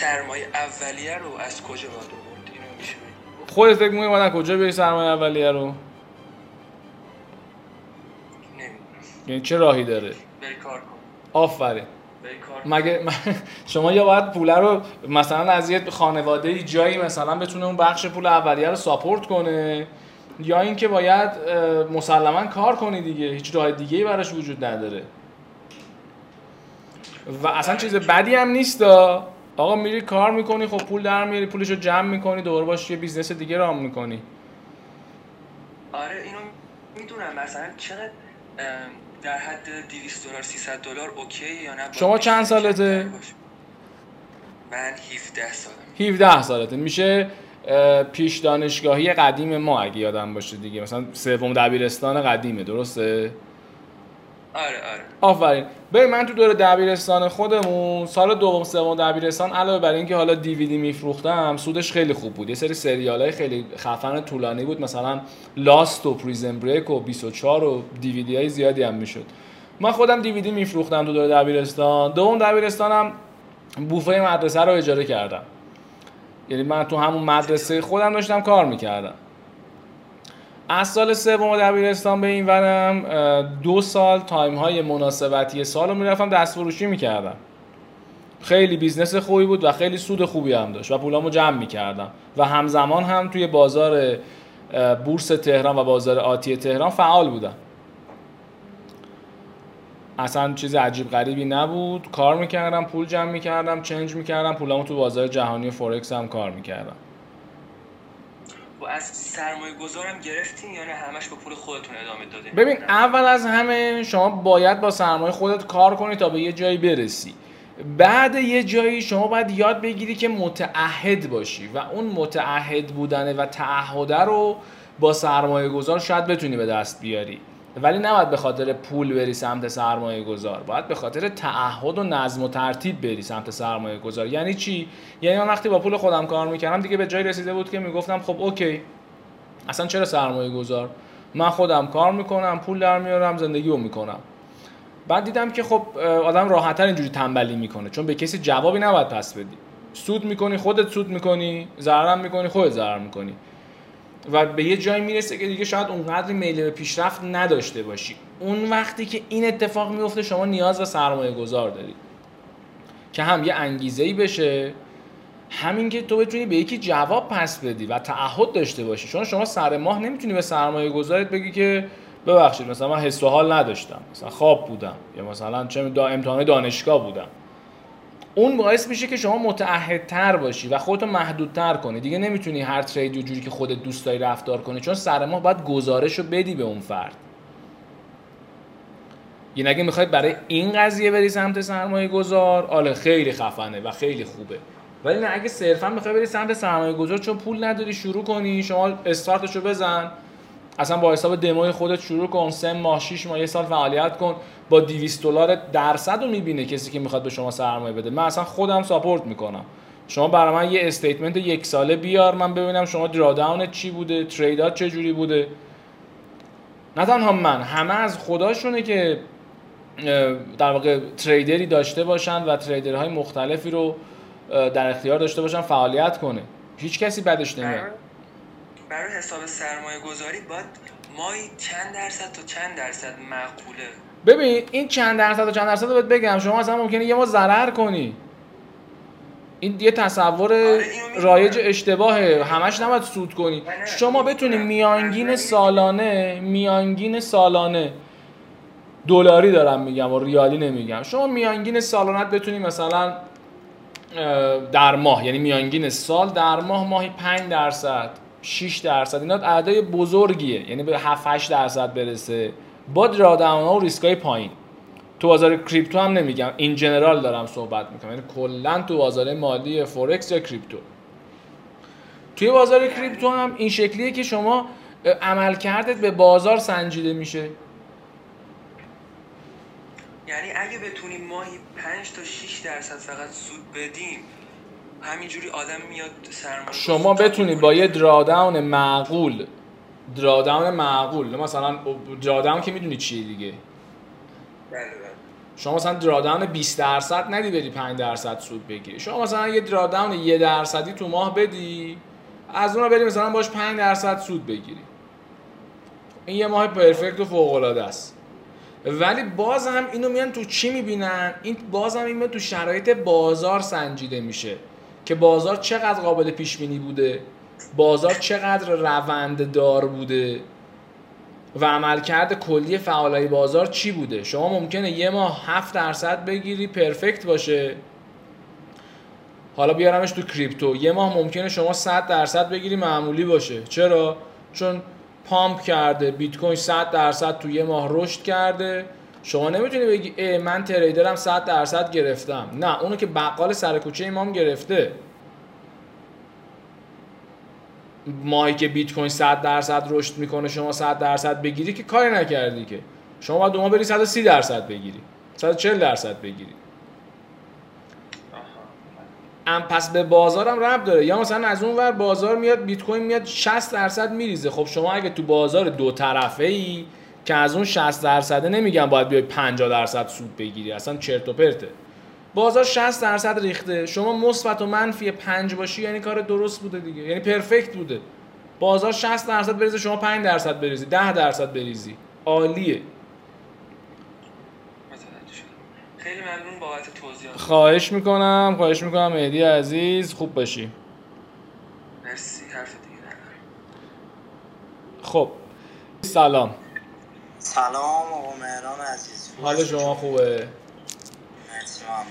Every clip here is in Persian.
سرمایه اولیه رو از کجا باید آورد اینو میشه بگی؟ خودت فکر می‌کنی باید از کجا بیاری سرمایه اولیه رو؟ نمی‌دونم. یعنی چه راهی داره؟ بری کار کن. آفرین. بری کار کن. مگه شما یا باید پوله رو مثلا از یه خانواده جایی مثلا بتونه اون بخش پول اولیه رو ساپورت کنه؟ یا اینکه باید مسلما کار کنی دیگه هیچ راه دیگه ای براش وجود نداره. و اصلا چیز بدی هم نیست. آقا میری کار می‌کنی خب پول در میاری پولشو جمع می‌کنی دوباره باش یه business دیگه run می‌کنی. آره اینو می‌دونم. مثلا چقدر در حد 200 دلار 300 دلار okay یا نه؟ شما چند سالته؟ من 17 سالم 17 سالته. میشه پیش دانشگاهی قدیم ما اگه یادم باشه دیگه. مثلا سوم دبیرستان قدیمه درسته؟ آره آره. آفرین. ببین من تو دور دبیرستان خودمون سال دوم سوم دبیرستان علاوه بر اینکه حالا دیویدی میفروختم سودش خیلی خوب بود. یه سری سریال های خیلی خفن طولانی بود مثلا لاست و پریزن بریک و 24 و دیویدی های زیادی هم می‌شد. من خودم دیویدی میفروختم تو دور دبیرستان. دوم دبیرستانم بوفه مدرسه رو اجاره کردم. یعنی من تو همون مدرسه خودم داشتم کار می‌کردم. از سال سوم دبیرستان به این ورم دو سال time های مناسبتی سال رو می‌رفتم دست فروشی می‌کردم. خیلی business خوبی بود و خیلی سود خوبی هم داشت و پولامو جمع می‌کردم. و همزمان هم توی بازار بورس تهران و بازار آتی تهران فعال بودم. اصلا چیز عجیب غریبی نبود. کار می‌کردم پول جمع می‌کردم change می‌کردم پولامو تو بازار جهانی فورکس هم کار می‌کردم. و از سرمایه گذارم گرفتین یا نه؟ همش با پول خودتون ادامه دادین؟ ببین اول از همه شما باید با سرمایه خودت کار کنی تا به یه جایی برسی. بعد یه جایی شما باید یاد بگیری که متعهد باشی و اون متعهد بودنه و تعهده رو با سرمایه گذار شاید بتونی به دست بیاری. ولی نباید به خاطر پول بری سمت سرمایه گذار. باید به خاطر تعهد و نظم و ترتیب بری سمت سرمایه گذار. یعنی چی؟ یعنی من وقتی با پول خودم کار می‌کردم دیگه به جایی رسیده بود که می‌گفتم خب اوکی. اصلا چرا سرمایه گذار؟ من خودم کار می‌کنم پول در میارم زندگی رو می‌کنم. بعد دیدم که خب آدم راحتتر اینجوری تنبلی می‌کنه. چون به کسی جوابی نباید پس بدی. سود می‌کنی خودت سود می‌کنی ضررم می‌کنی خودت ضرر می‌کنی. و به یه جایی می‌رسه که دیگه شاید اونقدر میل به پیشرفت نداشته باشی. اون وقتی که این اتفاق میفته شما نیاز به سرمایه گذار داری. که هم یه انگیزه ای بشه همین که تو بتونی به یکی جواب پس بدی و تعهد داشته باشی. چون شما سر ماه نمی‌تونی به سرمایه گذارت بگی که ببخشید مثلا من حس و حال نداشتم. مثلا خواب بودم. یا مثلا چه دا امتحان دانشگاه بودم. اون باعث میشه که شما متعهدتر باشی و خودتو محدودتر کنی. دیگه نمی‌تونی هر ترید و جوری که خودت دوست داری رفتار کنی چون سر ماه باید گزارش رو بدی به اون فرد. یعنی اگه می‌خواید برای این قضیه بری سمت سرمایه گذار عالیه خیلی خفنه و خیلی خوبه. ولی نه اگه صرفا می‌خوای بری سمت سرمایه گذار چون پول نداری شروع کنی شما استارتش رو بزن. اصلا با حساب دموی خودت شروع کن سه ماه 6 ماه یه سال فعالیت کن با 200 دلار درصد رو می‌بینه کسی که می‌خواد به شما سرمایه بده. من اصلا خودم support می‌کنم. شما برای من یه statement یک ساله بیار من ببینم شما drawdown ت چی بوده trade ات چه جوری بوده. نه تنها من همه از خداشونه که در واقع تریدری داشته باشن و تریدرهای مختلفی رو در اختیار داشته باشن فعالیت کنه. هیچ کسی بدش نمیاد. برای حساب سرمایه گذاری باید مایی چند درصد تا چند درصد معقوله؟ ببین این چند درصد و چند درصد رو بهت بگم. شما مثلا ممکنه یه ما ضرر کنی. این یه تصور می‌دونم. رایج اشتباهه همش نباید سود کنی. شما بتونی. میانگین سالانه میانگین سالانه دلاری دارم میگم و ریالی نمیگم. شما میانگین سالانت بتونی مثلا در ماه یعنی میانگین سال در ماه ماهی 5 درصد. 6 درصد. اینا اعدای بزرگیه. یعنی به 7 8 درصد برسه. با دراداون ها و ریسک های پایین. تو بازار کریپتو هم نمیگم. این جنرال دارم صحبت می‌کنم. یعنی کلا تو بازار مالی فورکس یا کریپتو. توی بازار کریپتو هم این شکلیه که شما اه، عملکردت به بازار سنجیده میشه. یعنی اگه بتونیم ماهی 5 تا 6 درصد فقط سود بدیم همینجوری آدم میاد سرمایه شما بتونید. با یه دراداون معقول دراداون معقول مثلا دراداون که می‌دونی چیه دیگه. بله بله. شما مثلا دراداون 20 درصد ندی بری 5 درصد سود بگیری. شما مثلا یه دراداون 1 درصدی تو ماه بدی از اون بری مثلا باش 5 درصد سود بگیری. این یه ماه پرفکت و فوق العاده است. ولی باز هم اینو میان تو چی می‌بینن؟ این باز هم این تو شرایط بازار سنجیده میشه. که بازار چقدر قابل پیش بینی بوده بازار چقدر روند دار بوده و عملکرد کلی فعالای بازار چی بوده؟ شما ممکنه یه ماه 7 درصد بگیری پرفکت باشه. حالا بیارمش تو کریپتو. یه ماه ممکنه شما 100 درصد بگیری معمولی باشه. چرا؟ چون پامپ کرده بیت کوین 100 درصد تو یه ماه رشد کرده. شما نمی‌تونی بگی من تریدرم 100 درصد گرفتم. نه اونو که بقال سر کوچه ایمام گرفته. ماهی که بیت کوین 100 درصد رشد می‌کنه شما 100 درصد بگیری که کاری نکردی که. شما باید دو ماه بری 130 درصد بگیری. 140 درصد بگیری. ام پس به بازارم رب داره. یا مثلا از اون ور بازار میاد بیت کوین میاد 60 درصد میریزه. خب شما اگه تو بازار دو طرفه ای که از اون 60 درصده نمیگم باید بیای 50 درصد سود بگیری اصلا چرت و پرته. بازار 60 درصد ریخته. شما مثبت و منفی 5 باشی یعنی کار درست بوده دیگه یعنی پرفکت بوده. بازار 60 درصد بریزه شما 5 درصد بریزی 10 درصد بریزی. عالیه. خیلی ممنون بابت توضیحات. خواهش می‌کنم خواهش می‌کنم. مهدی عزیز خوب باشی. مرسی حرف دیگه ندارم. خب سلام. سلام آقا مهران عزیز. حال شما خوبه؟ مرسی ممنون.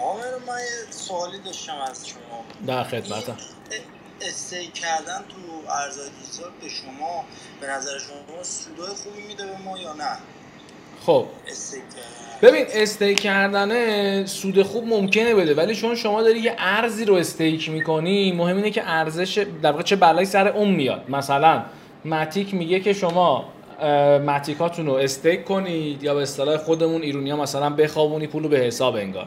آقا مهران من یه سوالی داشتم از شما. در خدمتم. این استیک کردن تو ارزهای دیجیتال به شما به نظر شما سودای خوبی میده به ما یا نه؟ خب. ببین استیک کردن سود خوب ممکنه بده ولی چون شما داری یه ارزی رو استیک می‌کنی مهم اینه که ارزش در واقع چه بلایی سر اون میاد. مثلا متیک میگه که شما متیکاتون رو استیک کنید یا به اصطلاح خودمون ایرونی ها مثلا بخوابونی پولو به حساب انگار.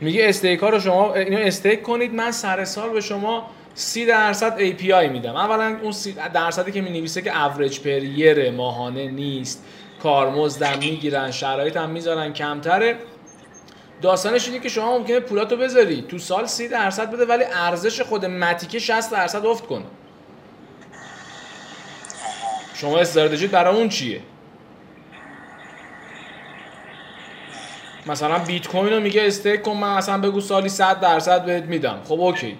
میگه استیک ها رو شما اینو استیک کنید من سر سال به شما 30 درصد API میدم. اولا اون 30 درصدی که می نویسه که اوریج پریر ماهانه نیست. کارمزدم می‌گیرن شرایط هم می‌ذارن کمتره. داستانش اینه که شما ممکنه پولاتو بذاری. تو سال 30 درصد بده ولی ارزش خود متیکه 60 درصد افت کنه. شما استراتژیت برای اون چیه؟ مثلا بیت کوین رو میگه stake کن من مثلا بگو سالی 100 درصد بهت میدم. خب okay.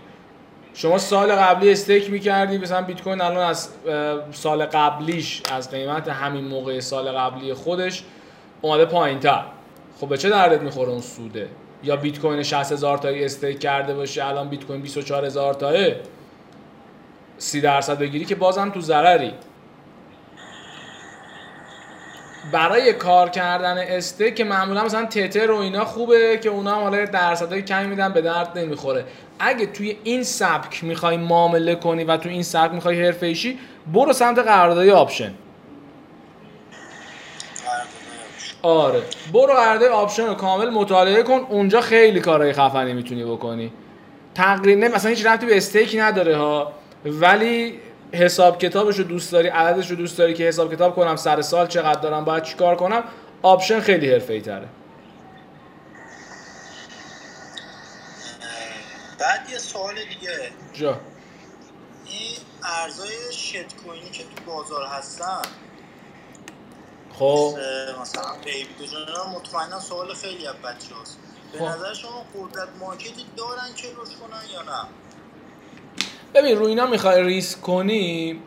شما سال قبلی stake می‌کردی مثلا بیت کوین الان از سال قبلیش از قیمت همین موقع سال قبلی خودش اومده پایین تر خب به چه دردت می‌خوره اون سوده؟ یا بیت کوین 60 هزار تایی stake کرده باشه الان بیت کوین 24 هزار تائه 30 درصد بگیری که بازم تو ضرری. برای کار کردن stake که معمولا مثلا تتر و اینا خوبه که اونا هم حالا درصدای کمی میدن به درد نمی‌خوره. اگه توی این سبک می‌خوای معامله کنی و توی این سبک می‌خوای حرفه ای شی برو سمت قراردادی option. آره. برو قرارداد option رو کامل مطالعه کن. اونجا خیلی کارهای خفنی می‌تونی بکنی. تقریبا مثلا هیچ ربطی به stake نداره ها. ولی حساب کتابش رو دوست داری عددش رو دوست داری که حساب کتاب کنم سر سال چقدر دارم باید چیکار کنم؟ option خیلی حرفه‌ای تره بعد یه سوال دیگه. جان. این ارزهای shitcoin ی که تو بازار هستن. خب. مثل مثلا Baby Doge ان مطمئنا سوال خیلی از بچه هاست به خب. نظر شما قدرت market ی دارن که رشد کنن یا نه؟ ببین روی اینا می‌خوای ریسک کنی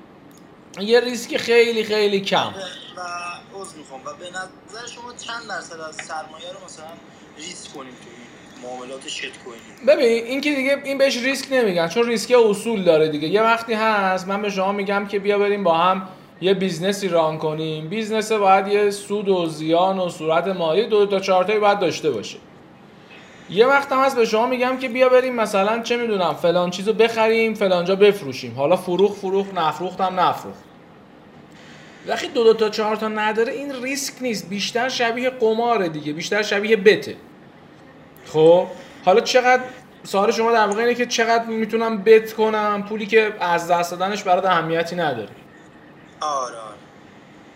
یه ریسک خیلی خیلی کم. و عذر می‌خوام. و به نظر شما چند درصد از سرمایه رو مثلا ریسک کنیم تو معاملات shitcoin ی؟ ببین این که دیگه این بهش ریسک نمیگن چون ریسک اصول داره دیگه. یه وقتی هست من به شما میگم که بیا بریم با هم یه business ی run کنیم. business باید یه سود و زیان و صورت مالی دو تا چهار تایی باید داشته باشه. یه وقت هم هست به شما میگم که بیا بریم مثلا چه می‌دونم فلان چیزو بخریم فلانجا بفروشیم. حالا فروخ فروخ نفروخت هم نفروخت وقتی دو دو تا چهار تا نداره این ریسک نیست. بیشتر شبیه قماره دیگه. بیشتر شبیه بته. خب؟ حالا چقدر سوال شما در واقع اینه که چقدر می‌تونم بت کنم؟ پولی که از دست دادنش برات اهمیتی نداره. آره آره.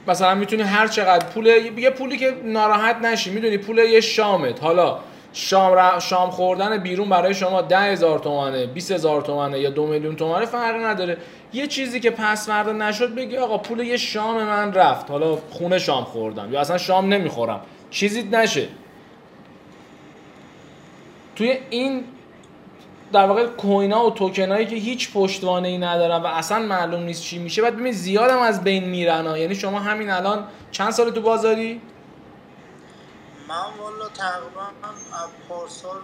مثلا می‌تونی هر چقدر پول یه پولی که ناراحت نشی می‌دونی پول یه شامت. حالا شام ر- شام خوردن بیرون برای شما ده هزار تومنه 20 هزار تومنه یا دو میلیون تومنه فرق نداره. یه چیزی که پس فردا نشد بگی آقا پول یه شام من رفت. حالا خونه شام خوردم یا اصلا شام نمی‌خورم. چیزی نشه. توی این در واقع کوینا و توکنایی که هیچ پشتوانه ای ندارن و اصلا معلوم نیست چی میشه بعد ببینید زیادم از بین میرن ها. یعنی شما همین الان چند سال تو بازاری؟ من والا تقریبا پارسال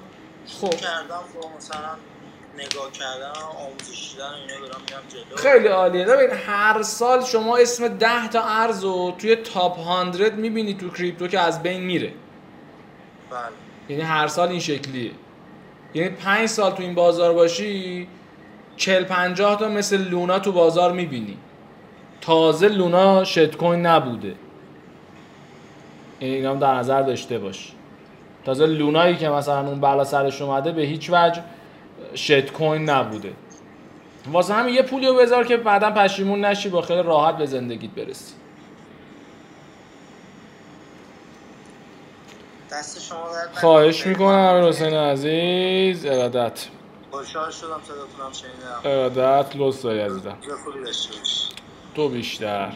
خب. کردم با مثلا نگاه کردن آموزش دیدن اینا برم میرم جلو. خیلی عالیه. ببین هر سال شما اسم 10 تا ارز رو توی تاپ 100 می‌بینی تو کریپتو که از بین میره. بله. یعنی هر سال این شکلیه. یعنی 5 سال تو این بازار باشی 40 50 تا مثل لونا تو بازار می‌بینی. تازه لونا شت کوین نبوده. یعنی اینا هم در نظر داشته باش. تازه لونایی که مثلا اون بالا سرش اومده به هیچ وجه شت کوین نبوده. واسه همین یه پولی رو بذار که بعدا پشیمون نشی با خیلی راحت به زندگیت برسی. دست شما. خواهش می‌کنم امیر حسین عزیز. ارادت. خوشحال شدم صداتونم شنیدم. ارادت لطف داری عزیزم تو بیشتر.